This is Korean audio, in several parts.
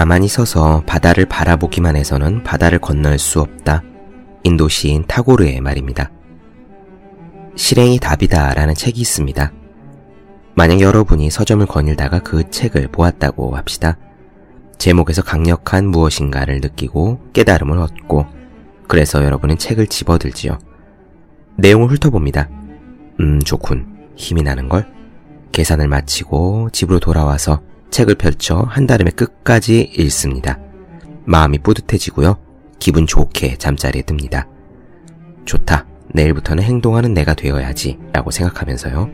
가만히 서서 바다를 바라보기만 해서는 바다를 건널 수 없다. 인도 시인 타고르의 말입니다. 실행이 답이다 라는 책이 있습니다. 만약 여러분이 서점을 거닐다가 그 책을 보았다고 합시다. 제목에서 강력한 무엇인가를 느끼고 깨달음을 얻고 그래서 여러분은 책을 집어들지요. 내용을 훑어봅니다. 음, 좋군. 힘이 나는걸? 계산을 마치고 집으로 돌아와서 책을 펼쳐 한달음에 끝까지 읽습니다. 마음이 뿌듯해지고요. 기분 좋게 잠자리에 듭니다. 좋다. 내일부터는 행동하는 내가 되어야지. 라고 생각하면서요.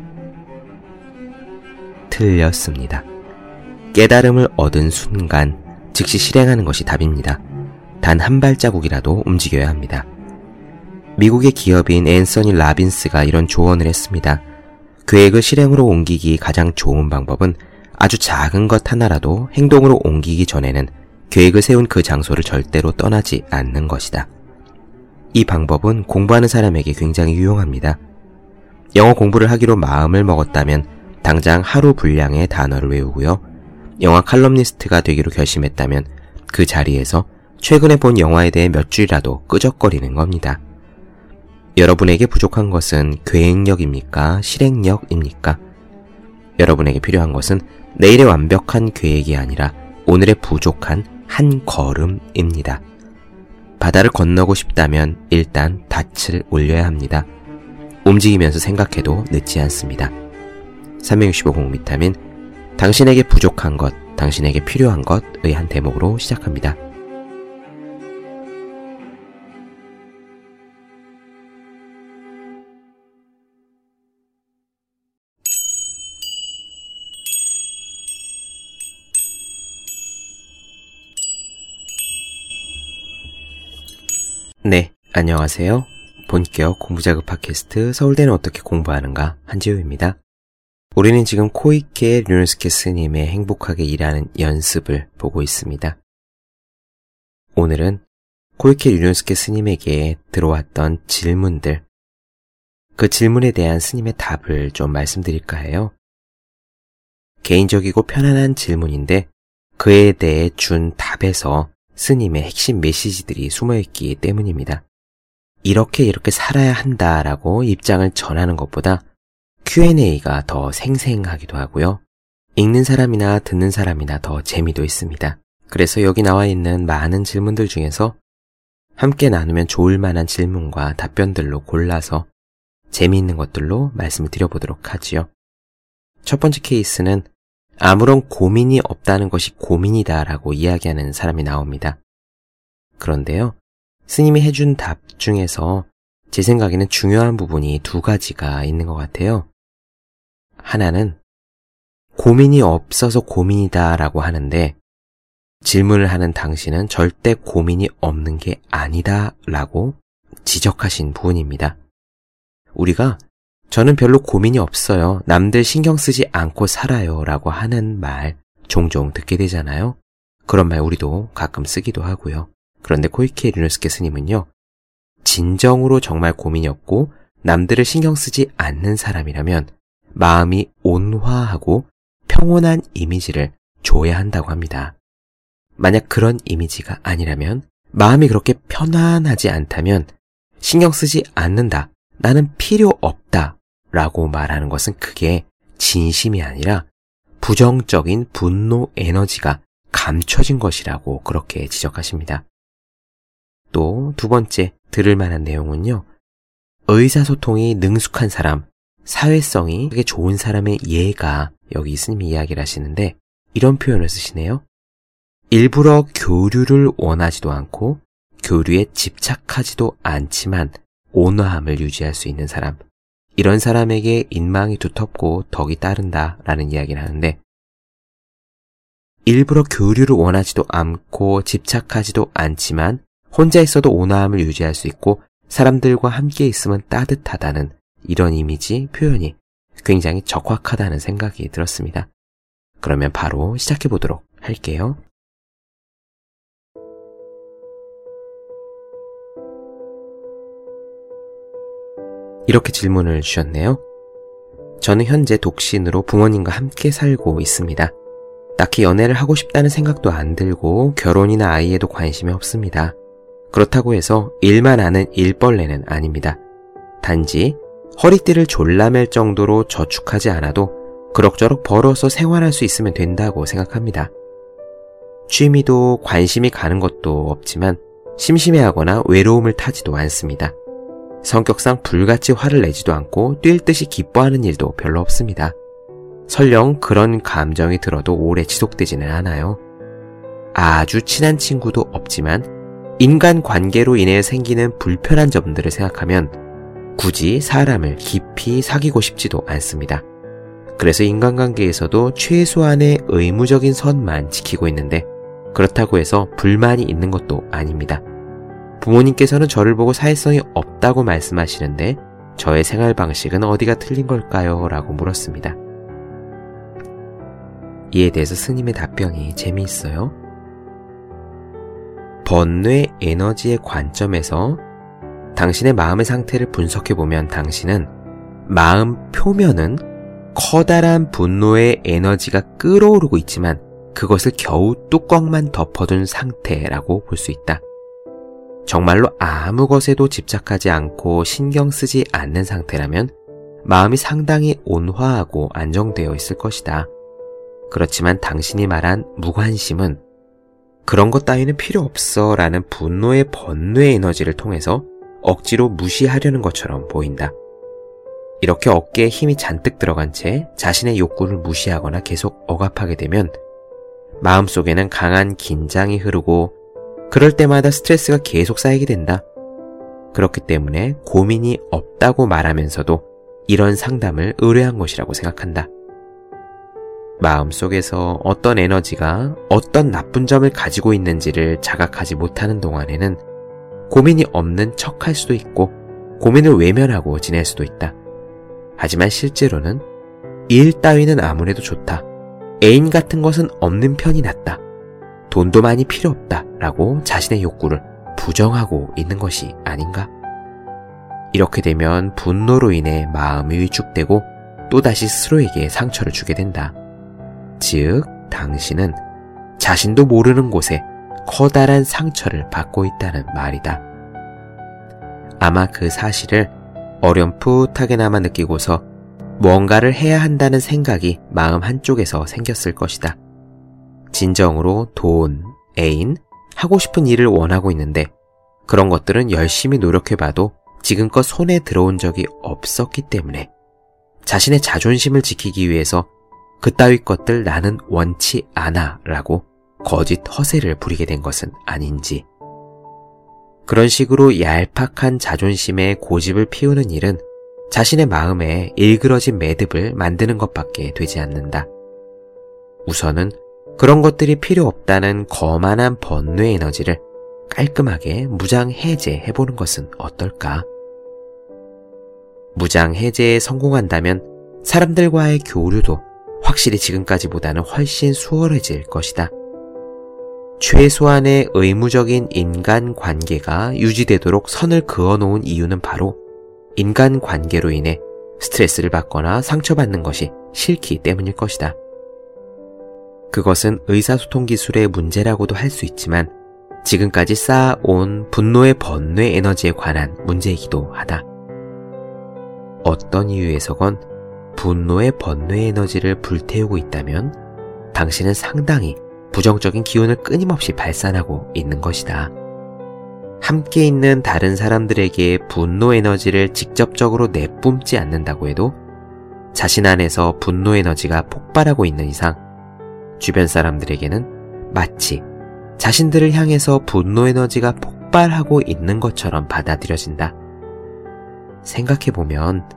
틀렸습니다. 깨달음을 얻은 순간 즉시 실행하는 것이 답입니다. 단 한 발자국이라도 움직여야 합니다. 미국의 기업인 앤서니 라빈스가 이런 조언을 했습니다. 계획을 실행으로 옮기기 가장 좋은 방법은 아주 작은 것 하나라도 행동으로 옮기기 전에는 계획을 세운 그 장소를 절대로 떠나지 않는 것이다. 이 방법은 공부하는 사람에게 굉장히 유용합니다. 영어 공부를 하기로 마음을 먹었다면 당장 하루 분량의 단어를 외우고요. 영화 칼럼니스트가 되기로 결심했다면 그 자리에서 최근에 본 영화에 대해 몇 줄이라도 끄적거리는 겁니다. 여러분에게 부족한 것은 계획력입니까? 실행력입니까? 여러분에게 필요한 것은 내일의 완벽한 계획이 아니라 오늘의 부족한 한 걸음입니다. 바다를 건너고 싶다면 일단 닻을 올려야 합니다. 움직이면서 생각해도 늦지 않습니다. 365공 비타민 당신에게 부족한 것, 당신에게 필요한 것의 한 대목으로 시작합니다. 네, 안녕하세요. 본격 공부자극 팟캐스트 서울대는 어떻게 공부하는가 한지우입니다. 우리는 지금 코이케 류노스케 스님의 행복하게 일하는 연습을 보고 있습니다. 오늘은 코이케 류노스케 스님에게 들어왔던 질문들, 그 질문에 대한 스님의 답을 좀 말씀드릴까 해요. 개인적이고 편안한 질문인데 그에 대해 준 답에서 스님의 핵심 메시지들이 숨어 있기 때문입니다. 이렇게 이렇게 살아야 한다라고 입장을 전하는 것보다 Q&A가 더 생생하기도 하고요. 읽는 사람이나 듣는 사람이나 더 재미도 있습니다. 그래서 여기 나와 있는 많은 질문들 중에서 함께 나누면 좋을 만한 질문과 답변들로 골라서 재미있는 것들로 말씀을 드려보도록 하지요. 첫 번째 케이스는 아무런 고민이 없다는 것이 고민이다 라고 이야기하는 사람이 나옵니다. 그런데요, 스님이 해준 답 중에서 제 생각에는 중요한 부분이 두 가지가 있는 것 같아요. 하나는 고민이 없어서 고민이다 라고 하는데 질문을 하는 당신은 절대 고민이 없는 게 아니다 라고 지적하신 부분입니다. 우리가 저는 별로 고민이 없어요. 남들 신경 쓰지 않고 살아요. 라고 하는 말 종종 듣게 되잖아요. 그런 말 우리도 가끔 쓰기도 하고요. 그런데 코이케 류노스케 스님은요. 진정으로 정말 고민이 없고 남들을 신경 쓰지 않는 사람이라면 마음이 온화하고 평온한 이미지를 줘야 한다고 합니다. 만약 그런 이미지가 아니라면 마음이 그렇게 편안하지 않다면 신경 쓰지 않는다. 나는 필요 없다. 라고 말하는 것은 그게 진심이 아니라 부정적인 분노 에너지가 감춰진 것이라고 그렇게 지적하십니다. 또 두 번째 들을 만한 내용은요. 의사소통이 능숙한 사람, 사회성이 되게 좋은 사람의 예가 여기 스님이 이야기를 하시는데 이런 표현을 쓰시네요. 일부러 교류를 원하지도 않고 교류에 집착하지도 않지만 온화함을 유지할 수 있는 사람. 이런 사람에게 인망이 두텁고 덕이 따른다 라는 이야기를 하는데 일부러 교류를 원하지도 않고 집착하지도 않지만 혼자 있어도 온화함을 유지할 수 있고 사람들과 함께 있으면 따뜻하다는 이런 이미지 표현이 굉장히 적확하다는 생각이 들었습니다. 그러면 바로 시작해 보도록 할게요. 이렇게 질문을 주셨네요. 저는 현재 독신으로 부모님과 함께 살고 있습니다. 딱히 연애를 하고 싶다는 생각도 안 들고 결혼이나 아이에도 관심이 없습니다. 그렇다고 해서 일만 하는 일벌레는 아닙니다. 단지 허리띠를 졸라맬 정도로 저축하지 않아도 그럭저럭 벌어서 생활할 수 있으면 된다고 생각합니다. 취미도 관심이 가는 것도 없지만 심심해하거나 외로움을 타지도 않습니다. 성격상 불같이 화를 내지도 않고 뛸 듯이 기뻐하는 일도 별로 없습니다. 설령 그런 감정이 들어도 오래 지속되지는 않아요. 아주 친한 친구도 없지만 인간 관계로 인해 생기는 불편한 점들을 생각하면 굳이 사람을 깊이 사귀고 싶지도 않습니다. 그래서 인간관계에서도 최소한의 의무적인 선만 지키고 있는데 그렇다고 해서 불만이 있는 것도 아닙니다. 부모님께서는 저를 보고 사회성이 없다고 말씀하시는데 저의 생활 방식은 어디가 틀린 걸까요? 라고 물었습니다. 이에 대해서 스님의 답변이 재미있어요. 번뇌 에너지의 관점에서 당신의 마음의 상태를 분석해 보면 당신은 마음 표면은 커다란 분노의 에너지가 끓어오르고 있지만 그것을 겨우 뚜껑만 덮어둔 상태라고 볼 수 있다. 정말로 아무 것에도 집착하지 않고 신경 쓰지 않는 상태라면 마음이 상당히 온화하고 안정되어 있을 것이다. 그렇지만 당신이 말한 무관심은 그런 것 따위는 필요 없어 라는 분노의 번뇌 에너지를 통해서 억지로 무시하려는 것처럼 보인다. 이렇게 어깨에 힘이 잔뜩 들어간 채 자신의 욕구를 무시하거나 계속 억압하게 되면 마음속에는 강한 긴장이 흐르고 그럴 때마다 스트레스가 계속 쌓이게 된다. 그렇기 때문에 고민이 없다고 말하면서도 이런 상담을 의뢰한 것이라고 생각한다. 마음속에서 어떤 에너지가 어떤 나쁜 점을 가지고 있는지를 자각하지 못하는 동안에는 고민이 없는 척 할 수도 있고 고민을 외면하고 지낼 수도 있다. 하지만 실제로는 일 따위는 아무래도 좋다. 애인 같은 것은 없는 편이 낫다. 돈도 많이 필요 없다. 라고 자신의 욕구를 부정하고 있는 것이 아닌가? 이렇게 되면 분노로 인해 마음이 위축되고 또다시 스스로에게 상처를 주게 된다. 즉, 당신은 자신도 모르는 곳에 커다란 상처를 받고 있다는 말이다. 아마 그 사실을 어렴풋하게나마 느끼고서 무언가를 해야 한다는 생각이 마음 한쪽에서 생겼을 것이다. 진정으로 돈, 애인, 하고 싶은 일을 원하고 있는데 그런 것들은 열심히 노력해봐도 지금껏 손에 들어온 적이 없었기 때문에 자신의 자존심을 지키기 위해서 그따위 것들 나는 원치 않아 라고 거짓 허세를 부리게 된 것은 아닌지. 그런 식으로 얄팍한 자존심에 고집을 피우는 일은 자신의 마음에 일그러진 매듭을 만드는 것밖에 되지 않는다. 우선은 그런 것들이 필요 없다는 거만한 번뇌 에너지를 깔끔하게 무장 해제해보는 것은 어떨까? 무장 해제에 성공한다면 사람들과의 교류도 확실히 지금까지보다는 훨씬 수월해질 것이다. 최소한의 의무적인 인간 관계가 유지되도록 선을 그어놓은 이유는 바로 인간 관계로 인해 스트레스를 받거나 상처받는 것이 싫기 때문일 것이다. 그것은 의사소통 기술의 문제라고도 할 수 있지만 지금까지 쌓아온 분노의 번뇌 에너지에 관한 문제이기도 하다. 어떤 이유에서건 분노의 번뇌 에너지를 불태우고 있다면 당신은 상당히 부정적인 기운을 끊임없이 발산하고 있는 것이다. 함께 있는 다른 사람들에게 분노 에너지를 직접적으로 내뿜지 않는다고 해도 자신 안에서 분노 에너지가 폭발하고 있는 이상 주변 사람들에게는 마치 자신들을 향해서 분노 에너지가 폭발하고 있는 것처럼 받아들여진다. 생각해보면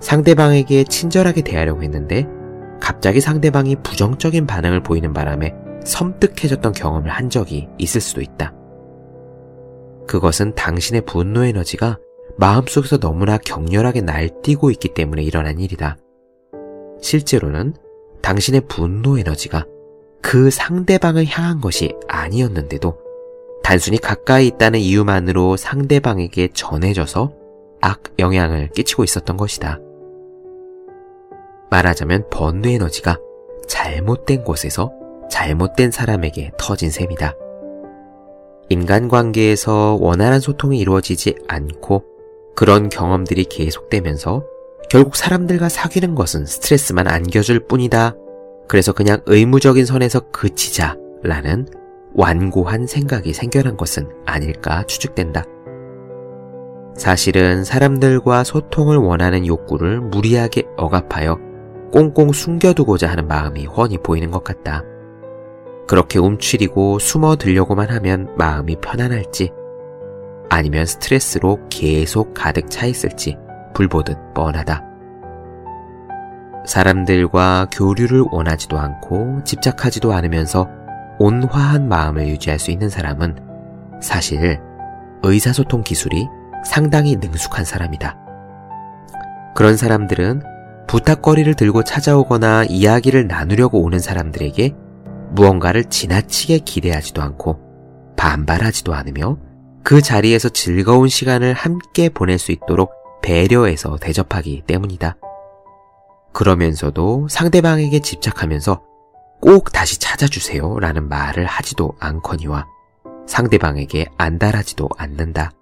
상대방에게 친절하게 대하려고 했는데 갑자기 상대방이 부정적인 반응을 보이는 바람에 섬뜩해졌던 경험을 한 적이 있을 수도 있다. 그것은 당신의 분노 에너지가 마음속에서 너무나 격렬하게 날뛰고 있기 때문에 일어난 일이다. 실제로는 당신의 분노 에너지가 그 상대방을 향한 것이 아니었는데도 단순히 가까이 있다는 이유만으로 상대방에게 전해져서 악 영향을 끼치고 있었던 것이다. 말하자면 번뇌 에너지가 잘못된 곳에서 잘못된 사람에게 터진 셈이다. 인간관계에서 원활한 소통이 이루어지지 않고 그런 경험들이 계속되면서 결국 사람들과 사귀는 것은 스트레스만 안겨줄 뿐이다. 그래서 그냥 의무적인 선에서 그치자 라는 완고한 생각이 생겨난 것은 아닐까 추측된다. 사실은 사람들과 소통을 원하는 욕구를 무리하게 억압하여 꽁꽁 숨겨두고자 하는 마음이 훤히 보이는 것 같다. 그렇게 움츠리고 숨어 들려고만 하면 마음이 편안할지, 아니면 스트레스로 계속 가득 차 있을지 불보듯 뻔하다. 사람들과 교류를 원하지도 않고 집착하지도 않으면서 온화한 마음을 유지할 수 있는 사람은 사실 의사소통 기술이 상당히 능숙한 사람이다. 그런 사람들은 부탁거리를 들고 찾아오거나 이야기를 나누려고 오는 사람들에게 무언가를 지나치게 기대하지도 않고 반발하지도 않으며 그 자리에서 즐거운 시간을 함께 보낼 수 있도록 배려해서 대접하기 때문이다. 그러면서도 상대방에게 집착하면서 꼭 다시 찾아주세요 라는 말을 하지도 않거니와 상대방에게 안달하지도 않는다.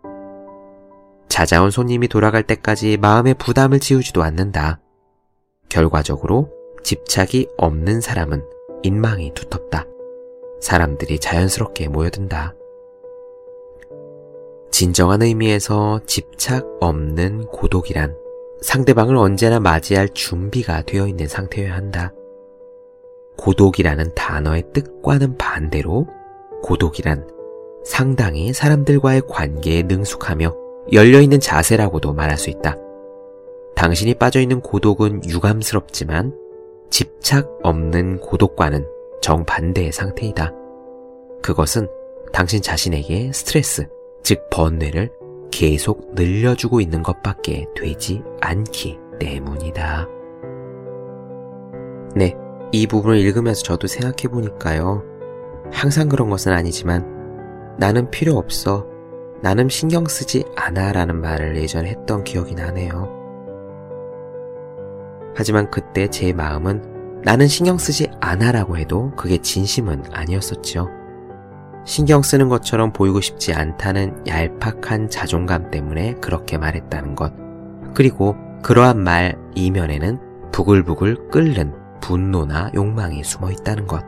찾아온 손님이 돌아갈 때까지 마음의 부담을 지우지도 않는다. 결과적으로 집착이 없는 사람은 인망이 두텁다. 사람들이 자연스럽게 모여든다. 진정한 의미에서 집착 없는 고독이란 상대방을 언제나 맞이할 준비가 되어 있는 상태여야 한다. 고독이라는 단어의 뜻과는 반대로 고독이란 상당히 사람들과의 관계에 능숙하며 열려있는 자세라고도 말할 수 있다. 당신이 빠져있는 고독은 유감스럽지만 집착 없는 고독과는 정반대의 상태이다. 그것은 당신 자신에게 스트레스, 즉 번뇌를 계속 늘려주고 있는 것밖에 되지 않기 때문이다. 네, 이 부분을 읽으면서 저도 생각해 보니까요. 항상 그런 것은 아니지만 나는 필요 없어. 나는 신경 쓰지 않아 라는 말을 예전에 했던 기억이 나네요. 하지만 그때 제 마음은 나는 신경 쓰지 않아 라고 해도 그게 진심은 아니었었죠. 신경 쓰는 것처럼 보이고 싶지 않다는 얄팍한 자존감 때문에 그렇게 말했다는 것. 그리고 그러한 말 이면에는 부글부글 끓는 분노나 욕망이 숨어 있다는 것.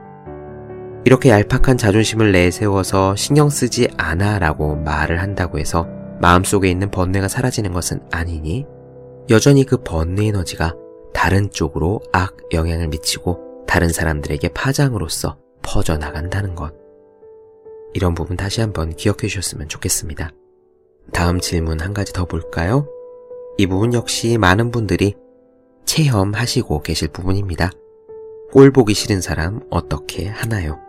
이렇게 얄팍한 자존심을 내세워서 신경 쓰지 않아 라고 말을 한다고 해서 마음속에 있는 번뇌가 사라지는 것은 아니니 여전히 그 번뇌 에너지가 다른 쪽으로 악 영향을 미치고 다른 사람들에게 파장으로서 퍼져나간다는 것. 이런 부분 다시 한번 기억해 주셨으면 좋겠습니다. 다음 질문 한 가지 더 볼까요? 이 부분 역시 많은 분들이 체험하시고 계실 부분입니다. 꼴 보기 싫은 사람 어떻게 하나요?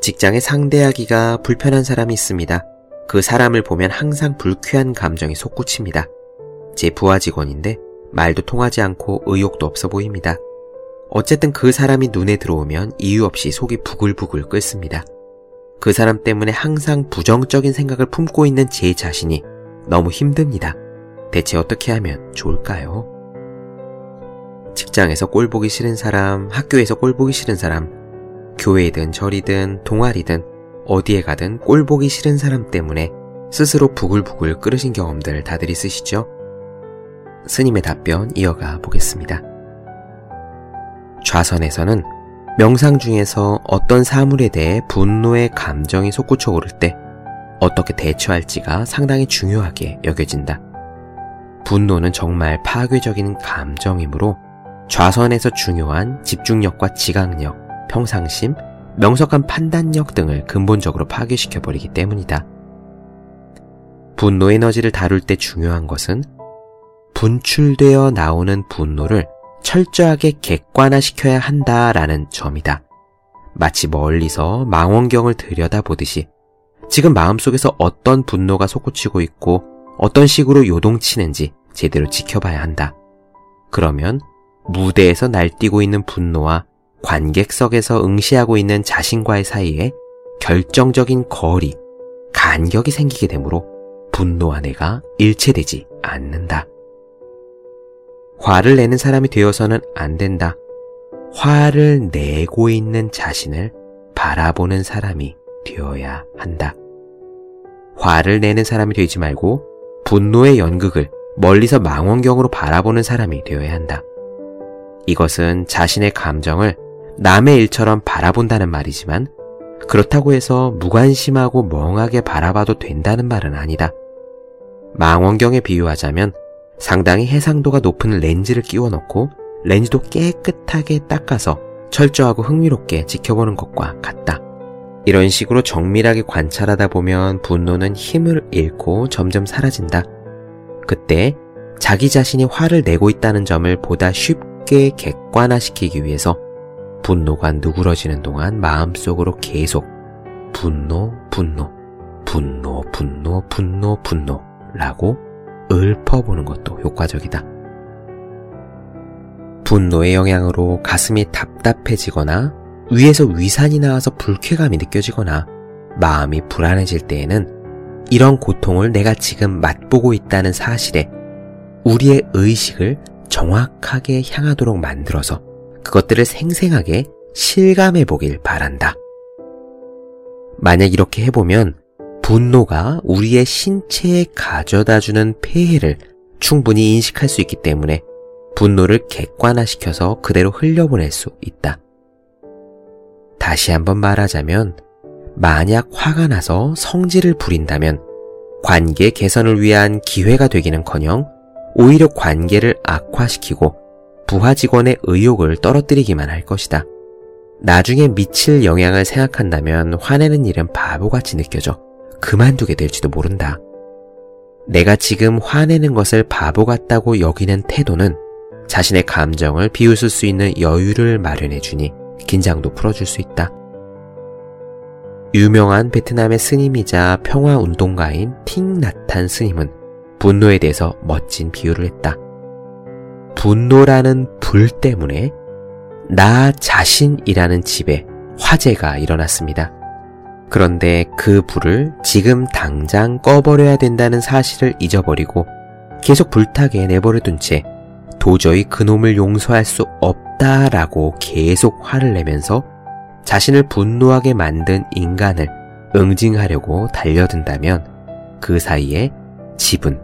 직장에 상대하기가 불편한 사람이 있습니다. 그 사람을 보면 항상 불쾌한 감정이 솟구칩니다. 제 부하 직원인데 말도 통하지 않고 의욕도 없어 보입니다. 어쨌든 그 사람이 눈에 들어오면 이유 없이 속이 부글부글 끓습니다. 그 사람 때문에 항상 부정적인 생각을 품고 있는 제 자신이 너무 힘듭니다. 대체 어떻게 하면 좋을까요? 직장에서 꼴 보기 싫은 사람, 학교에서 꼴 보기 싫은 사람, 교회든 절이든 동아리든 어디에 가든 꼴 보기 싫은 사람 때문에 스스로 부글부글 끓으신 경험들 다들 있으시죠? 스님의 답변 이어가 보겠습니다. 좌선에서는 명상 중에서 어떤 사물에 대해 분노의 감정이 솟구쳐 오를 때 어떻게 대처할지가 상당히 중요하게 여겨진다. 분노는 정말 파괴적인 감정이므로 좌선에서 중요한 집중력과 지각력, 평상심, 명석한 판단력 등을 근본적으로 파괴시켜버리기 때문이다. 분노 에너지를 다룰 때 중요한 것은 분출되어 나오는 분노를 철저하게 객관화시켜야 한다라는 점이다. 마치 멀리서 망원경을 들여다보듯이 지금 마음속에서 어떤 분노가 솟구치고 있고 어떤 식으로 요동치는지 제대로 지켜봐야 한다. 그러면 무대에서 날뛰고 있는 분노와 관객석에서 응시하고 있는 자신과의 사이에 결정적인 거리, 간격이 생기게 되므로 분노와 내가 일체되지 않는다. 화를 내는 사람이 되어서는 안 된다. 화를 내고 있는 자신을 바라보는 사람이 되어야 한다. 화를 내는 사람이 되지 말고 분노의 연극을 멀리서 망원경으로 바라보는 사람이 되어야 한다. 이것은 자신의 감정을 남의 일처럼 바라본다는 말이지만 그렇다고 해서 무관심하고 멍하게 바라봐도 된다는 말은 아니다. 망원경에 비유하자면 상당히 해상도가 높은 렌즈를 끼워 넣고 렌즈도 깨끗하게 닦아서 철저하고 흥미롭게 지켜보는 것과 같다. 이런 식으로 정밀하게 관찰하다 보면 분노는 힘을 잃고 점점 사라진다. 그때 자기 자신이 화를 내고 있다는 점을 보다 쉽게 객관화시키기 위해서 분노가 누그러지는 동안 마음속으로 계속 분노, 분노, 분노, 분노, 분노, 분노라고 읊어보는 것도 효과적이다. 분노의 영향으로 가슴이 답답해지거나 위에서 위산이 나와서 불쾌감이 느껴지거나 마음이 불안해질 때에는 이런 고통을 내가 지금 맛보고 있다는 사실에 우리의 의식을 정확하게 향하도록 만들어서 그것들을 생생하게 실감해 보길 바란다. 만약 이렇게 해보면 분노가 우리의 신체에 가져다 주는 폐해를 충분히 인식할 수 있기 때문에 분노를 객관화시켜서 그대로 흘려보낼 수 있다. 다시 한번 말하자면 만약 화가 나서 성질을 부린다면 관계 개선을 위한 기회가 되기는 커녕 오히려 관계를 악화시키고 부하 직원의 의욕을 떨어뜨리기만 할 것이다. 나중에 미칠 영향을 생각한다면 화내는 일은 바보같이 느껴져 그만두게 될지도 모른다. 내가 지금 화내는 것을 바보 같다고 여기는 태도는 자신의 감정을 비웃을 수 있는 여유를 마련해 주니 긴장도 풀어줄 수 있다. 유명한 베트남의 스님이자 평화 운동가인 팅 나탄 스님은 분노에 대해서 멋진 비유를 했다. 분노라는 불 때문에 나 자신이라는 집에 화재가 일어났습니다. 그런데 그 불을 지금 당장 꺼버려야 된다는 사실을 잊어버리고 계속 불타게 내버려둔 채 도저히 그놈을 용서할 수 없다라고 계속 화를 내면서 자신을 분노하게 만든 인간을 응징하려고 달려든다면 그 사이에 집은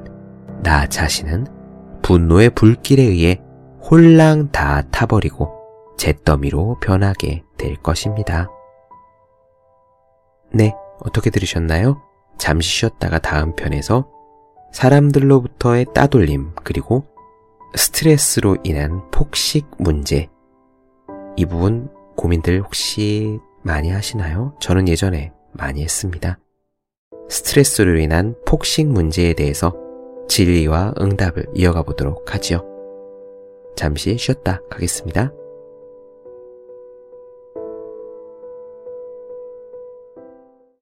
나 자신은 분노의 불길에 의해 홀랑 다 타버리고 잿더미로 변하게 될 것입니다. 네, 어떻게 들으셨나요? 잠시 쉬었다가 다음 편에서 사람들로부터의 따돌림 그리고 스트레스로 인한 폭식 문제. 이 부분 고민들 혹시 많이 하시나요? 저는 예전에 많이 했습니다. 스트레스로 인한 폭식 문제에 대해서 진리와 응답을 이어가 보도록 하지요. 잠시 쉬었다 가겠습니다.